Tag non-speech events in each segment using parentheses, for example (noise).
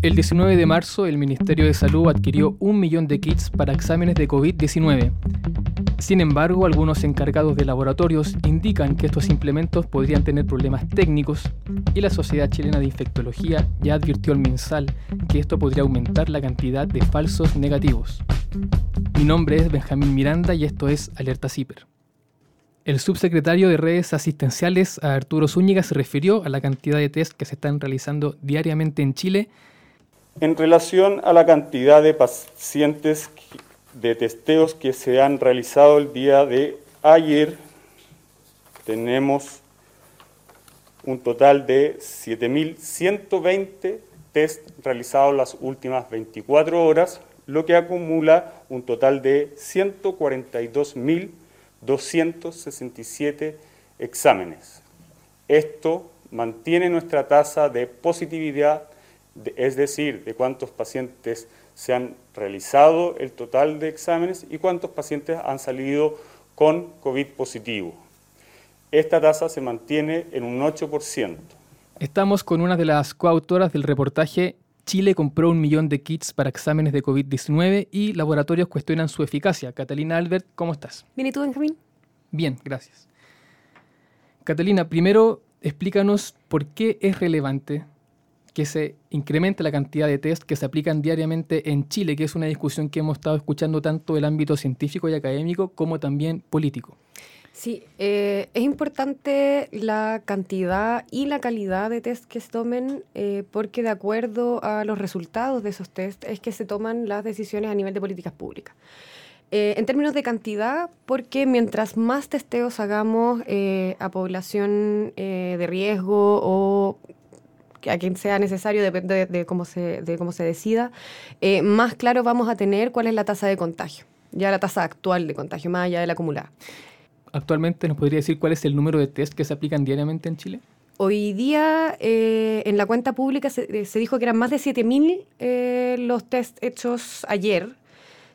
El 19 de marzo, el Ministerio de Salud adquirió un millón de kits para exámenes de COVID-19. Sin embargo, algunos encargados de laboratorios indican que estos implementos podrían tener problemas técnicos y la Sociedad Chilena de Infectología ya advirtió al MinSal que esto podría aumentar la cantidad de falsos negativos. Mi nombre es Benjamín Miranda y esto es Alerta CIPER. El subsecretario de Redes Asistenciales, Arturo Zúñiga, se refirió a la cantidad de test que se están realizando diariamente en Chile. En relación a la cantidad de pacientes de testeos que se han realizado el día de ayer, tenemos un total de 7.120 test realizados las últimas 24 horas, lo que acumula un total de 142.267 exámenes. Esto mantiene nuestra tasa de positividad, es decir, de cuántos pacientes se han realizado el total de exámenes y cuántos pacientes han salido con COVID positivo. Esta tasa se mantiene en un 8%. Estamos con una de las coautoras del reportaje Chile compró un millón de kits para exámenes de COVID-19 y laboratorios cuestionan su eficacia. Catalina Albert, ¿cómo estás? Bien, ¿y tú, Benjamín? Bien, gracias. Catalina, primero explícanos por qué es relevante que se incremente la cantidad de test que se aplican diariamente en Chile, que es una discusión que hemos estado escuchando tanto del ámbito científico y académico como también político. Sí, eh, es importante la cantidad y la calidad de test que se tomen eh, porque de acuerdo a los resultados de esos test es que se toman las decisiones a nivel de políticas públicas. Eh, en términos de cantidad, porque mientras más testeos hagamos a población de riesgo o a quien sea necesario, depende de, cómo, se, de cómo se decida, más claro vamos a tener cuál es la tasa de contagio, ya la tasa actual de contagio, más allá de la acumulada. Actualmente, ¿nos podría decir cuál es el número de test que se aplican diariamente en Chile? Hoy día eh, en la cuenta pública se, eh, dijo que eran más de 7.000 los test hechos ayer,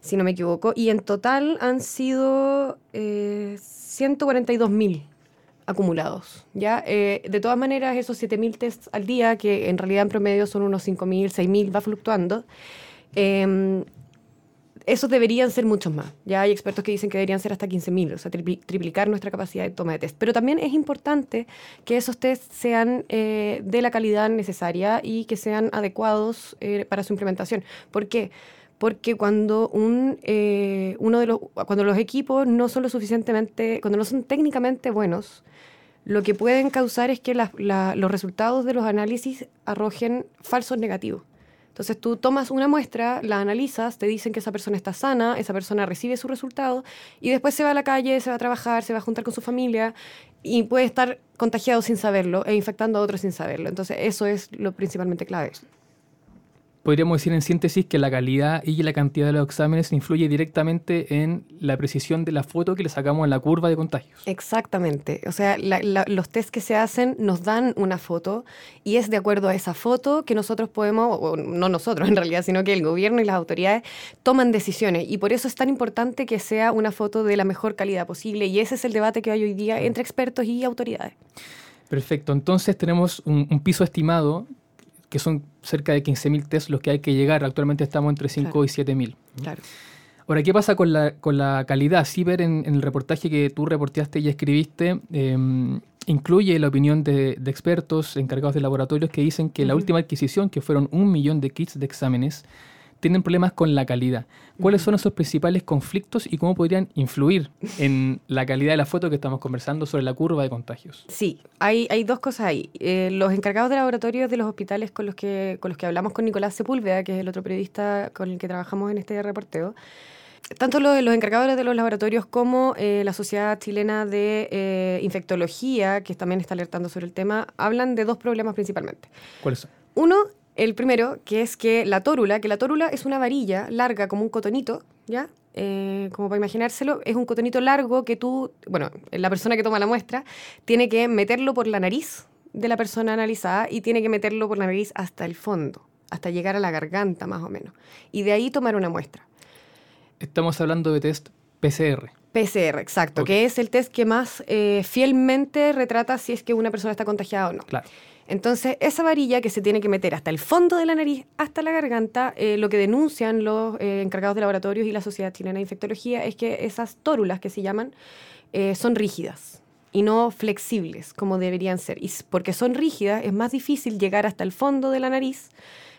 si no me equivoco, y en total han sido 142.000 acumulados. ¿ya? Eh, de todas maneras, esos 7.000 tests al día, que en realidad en promedio son unos 5.000, 6.000, va fluctuando, eh, esos deberían ser muchos más. Ya hay expertos que dicen que deberían ser hasta 15.000, o sea, triplicar nuestra capacidad de toma de test. Pero también es importante que esos tests sean eh, de la calidad necesaria y que sean adecuados eh, para su implementación. ¿Por qué? porque cuando un uno de los cuando los equipos no son lo suficientemente cuando no son técnicamente buenos lo que pueden causar es que los resultados de los análisis arrojen falsos negativos. Entonces tú tomas una muestra, la analizas, te dicen que esa persona está sana, esa persona recibe su resultado y después se va a la calle, se va a trabajar, se va a juntar con su familia y puede estar contagiado sin saberlo e infectando a otros sin saberlo. Entonces eso es lo principalmente clave podríamos decir en síntesis que la calidad y la cantidad de los exámenes influye directamente en la precisión de la foto que le sacamos en la curva de contagios. Exactamente. O sea, los test que se hacen nos dan una foto y es de acuerdo a esa foto que nosotros podemos, o no nosotros (laughs) en realidad, sino que el gobierno y las autoridades toman decisiones. Y por eso es tan importante que sea una foto de la mejor calidad posible. Y ese es el debate que hay hoy día entre expertos y autoridades. Perfecto. Entonces tenemos un, un piso estimado que son cerca de 15.000 test los que hay que llegar. Actualmente estamos entre 5 y 7.000. Claro. Ahora, ¿qué pasa con la, con la calidad? Ciber, en, en, el reportaje que tú reporteaste y escribiste, em, incluye la opinión de, expertos encargados de laboratorios que dicen que la última adquisición, que fueron un millón de kits de exámenes, tienen problemas con la calidad. ¿Cuáles son esos principales conflictos y cómo podrían influir en la calidad de la foto que estamos conversando sobre la curva de contagios? Sí, hay, hay dos cosas ahí. Eh, los encargados de laboratorios de los hospitales con los, que, con los que hablamos con Nicolás Sepúlveda, que es el otro periodista con el que trabajamos en este reporteo, tanto los, los, encargados de los laboratorios como eh, la Sociedad Chilena de eh, Infectología, que también está alertando sobre el tema, hablan de dos problemas principalmente. ¿Cuáles son? Uno el primero, que es que la tórula, que la tórula es una varilla larga como un cotonito, ¿ya? Eh, como para imaginárselo, es un cotonito largo que tú, bueno, la persona que toma la muestra, tiene que meterlo por la nariz de la persona analizada y tiene que meterlo por la nariz hasta el fondo, hasta llegar a la garganta más o menos. Y de ahí tomar una muestra. Estamos hablando de test PCR. PCR, exacto, que es el test que más eh, fielmente retrata si es que una persona está contagiada o no. Claro. Entonces, esa varilla que se tiene que meter hasta el fondo de la nariz, hasta la garganta, eh, lo que denuncian los eh, encargados de laboratorios y la Sociedad Chilena de Infectología es que esas tórulas que se llaman eh, son rígidas y no flexibles como deberían ser. Y porque son rígidas, es más difícil llegar hasta el fondo de la nariz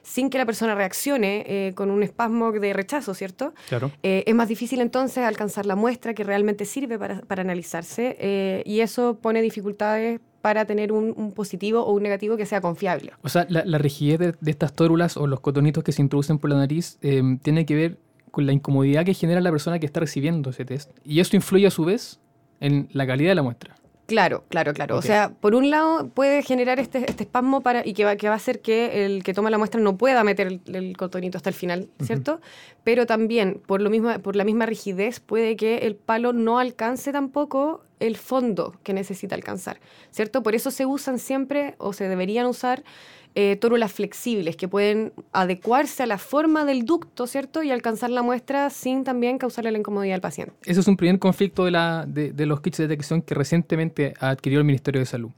sin que la persona reaccione eh, con un espasmo de rechazo, ¿cierto? Claro. Eh, es más difícil entonces alcanzar la muestra que realmente sirve para, para analizarse eh, y eso pone dificultades para tener un, un positivo o un negativo que sea confiable. O sea, la, la rigidez de, de estas tórulas o los cotonitos que se introducen por la nariz eh, tiene que ver con la incomodidad que genera la persona que está recibiendo ese test. Y eso influye a su vez en la calidad de la muestra. Claro, claro, claro. O sea, por un lado puede generar este, este espasmo para, y que va, que va a hacer que el que toma la muestra no pueda meter el, el cotonito hasta el final, ¿cierto? Pero también, por, lo mismo, por la misma rigidez, puede que el palo no alcance tampoco el fondo que necesita alcanzar, ¿cierto? Por eso se usan siempre, o se deberían usar, eh, tórulas flexibles que pueden adecuarse a la forma del ducto, ¿cierto? Y alcanzar la muestra sin también causarle la incomodidad al paciente. Ese es un primer conflicto de, la, de, de los kits de detección que recientemente adquirió el Ministerio de Salud.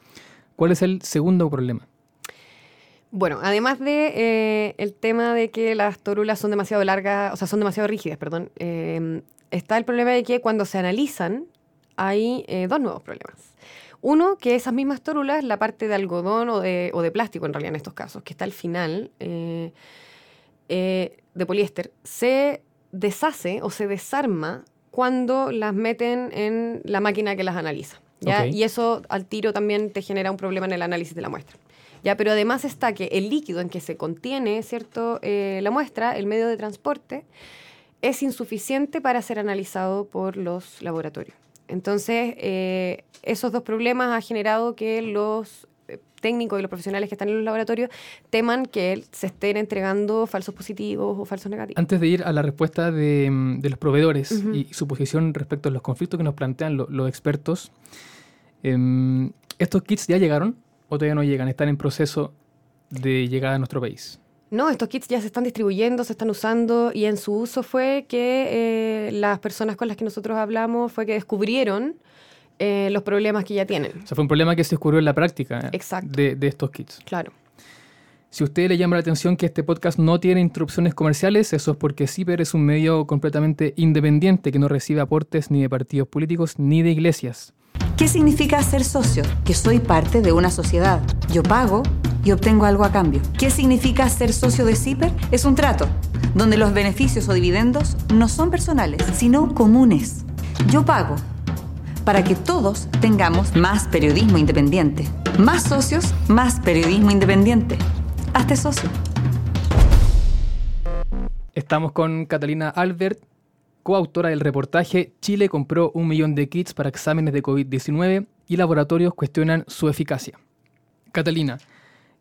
¿Cuál es el segundo problema? Bueno, además de eh, el tema de que las tórulas son demasiado largas, o sea, son demasiado rígidas, perdón, eh, está el problema de que cuando se analizan hay eh, dos nuevos problemas. Uno, que esas mismas tórulas, la parte de algodón o de, o de plástico en realidad en estos casos, que está al final eh, eh, de poliéster, se deshace o se desarma cuando las meten en la máquina que las analiza. Y eso al tiro también te genera un problema en el análisis de la muestra. ¿ya? Pero además está que el líquido en que se contiene ¿cierto? Eh, la muestra, el medio de transporte, es insuficiente para ser analizado por los laboratorios. Entonces, eh, esos dos problemas han generado que los eh, técnicos y los profesionales que están en los laboratorios teman que se estén entregando falsos positivos o falsos negativos. Antes de ir a la respuesta de, mm, de los proveedores y su posición respecto a los conflictos que nos plantean lo- los expertos, em, ¿estos kits ya llegaron o todavía no llegan? ¿Están en proceso de llegada a nuestro país? No, estos kits ya se están distribuyendo, se están usando y en su uso fue que eh, las personas con las que nosotros hablamos fue que descubrieron eh, los problemas que ya tienen. O sea, fue un problema que se descubrió en la práctica eh, Exacto. de, de estos kits. Claro. Si a usted le llama la atención que este podcast no tiene interrupciones comerciales, eso es porque CIPER es un medio completamente independiente que no recibe aportes ni de partidos políticos ni de iglesias. ¿Qué significa ser socio? Que soy parte de una sociedad. Yo pago y obtengo algo a cambio. ¿Qué significa ser socio de CIPER? Es un trato, donde los beneficios o dividendos no son personales, sino comunes. Yo pago para que todos tengamos más periodismo independiente. Más socios, más periodismo independiente. Hazte socio. Estamos con Catalina Albert, coautora del reportaje Chile compró un millón de kits para exámenes de COVID-19 y laboratorios cuestionan su eficacia. Catalina,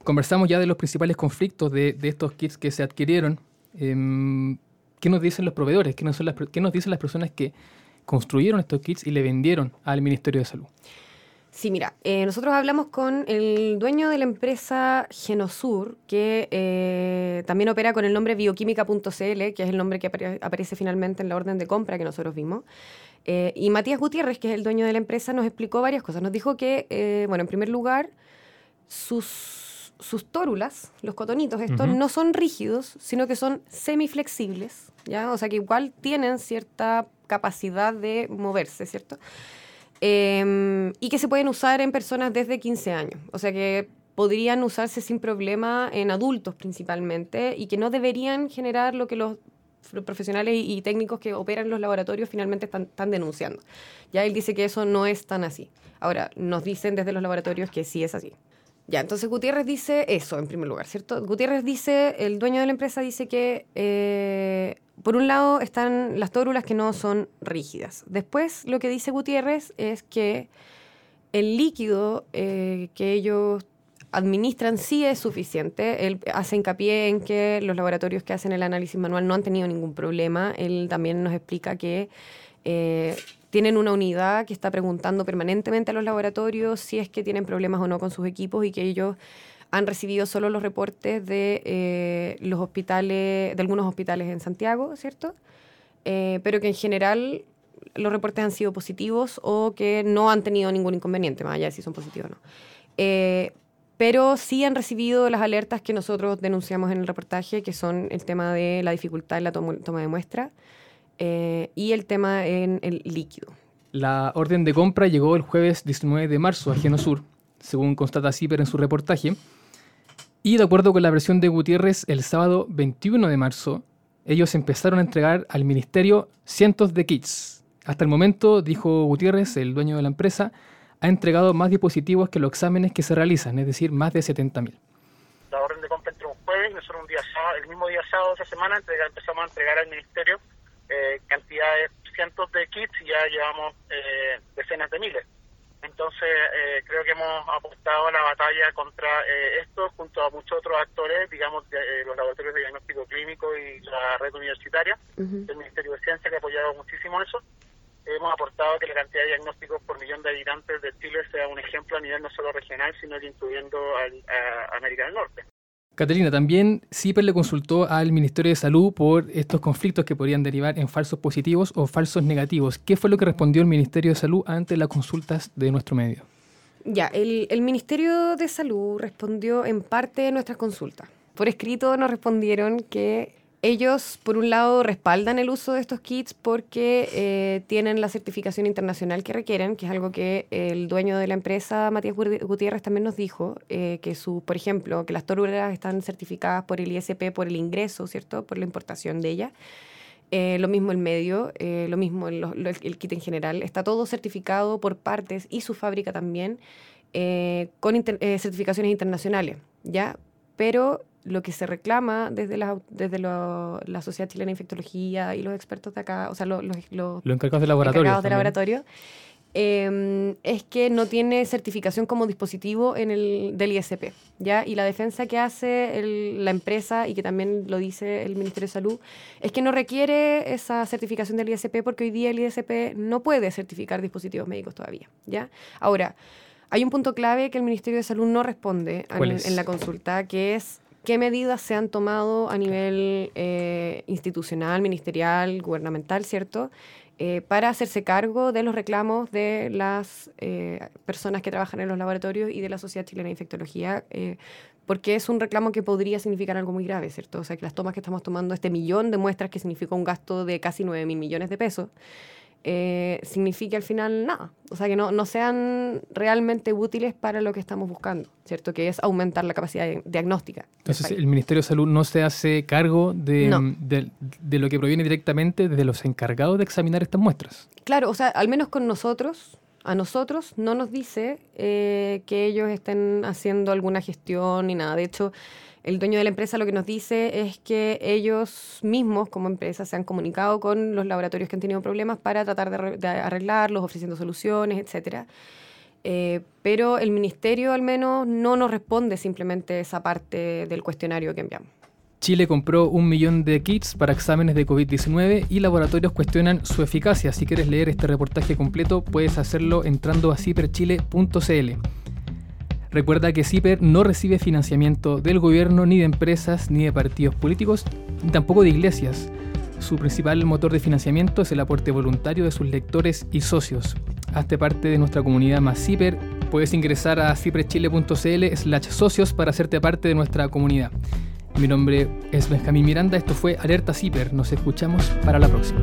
conversamos ya de los principales conflictos de, estos kits que se adquirieron. Em, ¿Qué nos dicen los proveedores? ¿Qué nos, qué nos dicen las personas que construyeron estos kits y le vendieron al Ministerio de Salud? Sí, mira, eh, nosotros hablamos con el dueño de la empresa Genosur, que eh, también opera con el nombre bioquímica.cl, que es el nombre que apare- aparece finalmente en la orden de compra que nosotros vimos. Eh, y Matías Gutiérrez, que es el dueño de la empresa, nos explicó varias cosas. Nos dijo que, bueno, en primer lugar, sus, sus tórulas, los cotonitos estos, no son rígidos, sino que son semiflexibles, ¿ya? O sea que igual tienen cierta capacidad de moverse, ¿cierto? Eh, y que se pueden usar en personas desde 15 años. O sea que podrían usarse sin problema en adultos principalmente y que no deberían generar lo que los profesionales y, técnicos que operan los laboratorios finalmente están, están denunciando. Ya él dice que eso no es tan así. Ahora, nos dicen desde los laboratorios que sí es así. Ya, entonces Gutiérrez dice eso en primer lugar, ¿cierto? Gutiérrez dice, el dueño de la empresa dice que eh, por un lado están las tórulas que no son rígidas. Después lo que dice Gutiérrez es que el líquido eh, que ellos administran sí es suficiente. Él hace hincapié en que los laboratorios que hacen el análisis manual no han tenido ningún problema. Él también nos explica que eh, tienen una unidad que está preguntando permanentemente a los laboratorios si es que tienen problemas o no con sus equipos y que ellos han recibido solo los reportes de eh, los hospitales, de algunos hospitales en Santiago, ¿cierto? Eh, pero que en general los reportes han sido positivos o que no han tenido ningún inconveniente, más allá de si son positivos o no. Eh, pero sí han recibido las alertas que nosotros denunciamos en el reportaje, que son el tema de la dificultad en la toma de muestra y el tema en el líquido. La orden de compra llegó el jueves 19 de marzo a Genosur, según constata CIPER en su reportaje. Y de acuerdo con la versión de Gutiérrez, el sábado 21 de marzo, ellos empezaron a entregar al ministerio cientos de kits. Hasta el momento, dijo Gutiérrez, el dueño de la empresa, ha entregado más dispositivos que los exámenes que se realizan, es decir, más de 70.000. La orden de compra entró un jueves nosotros un día el mismo día sábado de esa semana empezamos a entregar al ministerio eh, cantidades, cientos de kits y ya llevamos eh, decenas de miles. Entonces, eh, creo que hemos apostado a la batalla contra eh, esto junto a muchos otros actores, digamos, de, eh, los laboratorios de diagnóstico clínico y la red universitaria, el Ministerio de Ciencia, que ha apoyado muchísimo eso. Hemos aportado que la cantidad de diagnósticos por millón de habitantes de Chile sea un ejemplo a nivel no solo regional, sino que incluyendo a América del Norte. Caterina, también CIPER le consultó al Ministerio de Salud por estos conflictos que podrían derivar en falsos positivos o falsos negativos. ¿Qué fue lo que respondió el Ministerio de Salud ante las consultas de nuestro medio? Ya, el, el Ministerio de Salud respondió en parte de nuestras consultas. Por escrito nos respondieron que ellos, por un lado, respaldan el uso de estos kits porque eh, tienen la certificación internacional que requieren, que es algo que el dueño de la empresa, Matías Gutiérrez, también nos dijo, eh, que su, por ejemplo, que las torturas están certificadas por el ISP por el ingreso, ¿cierto? Por la importación de ella. Eh, lo mismo el medio, lo mismo el, kit en general. Está todo certificado por partes y su fábrica también con certificaciones internacionales, ¿ya? Pero lo que se reclama desde la, desde la Sociedad Chilena de Infectología y los expertos de acá, o sea, los, los, los encargados de laboratorio, de laboratorio em, es que no tiene certificación como dispositivo en el, del ISP. ¿ya? Y la defensa que hace la empresa y que también lo dice el Ministerio de Salud es que no requiere esa certificación del ISP porque hoy día el ISP no puede certificar dispositivos médicos todavía. ¿ya? Ahora, hay un punto clave que el Ministerio de Salud no responde en la consulta, que es qué medidas se han tomado a nivel eh, institucional, ministerial, gubernamental, ¿cierto? Eh, para hacerse cargo de los reclamos de las eh, personas que trabajan en los laboratorios y de la Sociedad Chilena de Infectología, porque es un reclamo que podría significar algo muy grave, ¿cierto? O sea, que las tomas que estamos tomando, este millón de muestras que significa un gasto de casi 9 mil millones de pesos, eh, signifique al final nada. O sea, que no, no, sean realmente útiles para lo que estamos buscando, ¿cierto? Que es aumentar la capacidad diagnóstica. Entonces, el Ministerio de Salud no se hace cargo de, de, lo que proviene directamente de los encargados de examinar estas muestras. Claro, o sea, al menos con nosotros, a nosotros no nos dice eh, que ellos estén haciendo alguna gestión ni nada. De hecho, el dueño de la empresa lo que nos dice es que ellos mismos, como empresa, se han comunicado con los laboratorios que han tenido problemas para tratar de, arreglarlos, ofreciendo soluciones, etcétera. Eh, pero el ministerio al menos no nos responde simplemente esa parte del cuestionario que enviamos. Chile compró un millón de kits para exámenes de COVID-19 y laboratorios cuestionan su eficacia. Si quieres leer este reportaje completo, puedes hacerlo entrando a ciperchile.cl. Recuerda que CIPER no recibe financiamiento del gobierno, ni de empresas, ni de partidos políticos, ni tampoco de iglesias. Su principal motor de financiamiento es el aporte voluntario de sus lectores y socios. Hazte parte de nuestra comunidad más CIPER. Puedes ingresar a ciperchile.cl slash socios para hacerte parte de nuestra comunidad. Mi nombre es Benjamín Miranda, esto fue Alerta CIPER. Nos escuchamos para la próxima.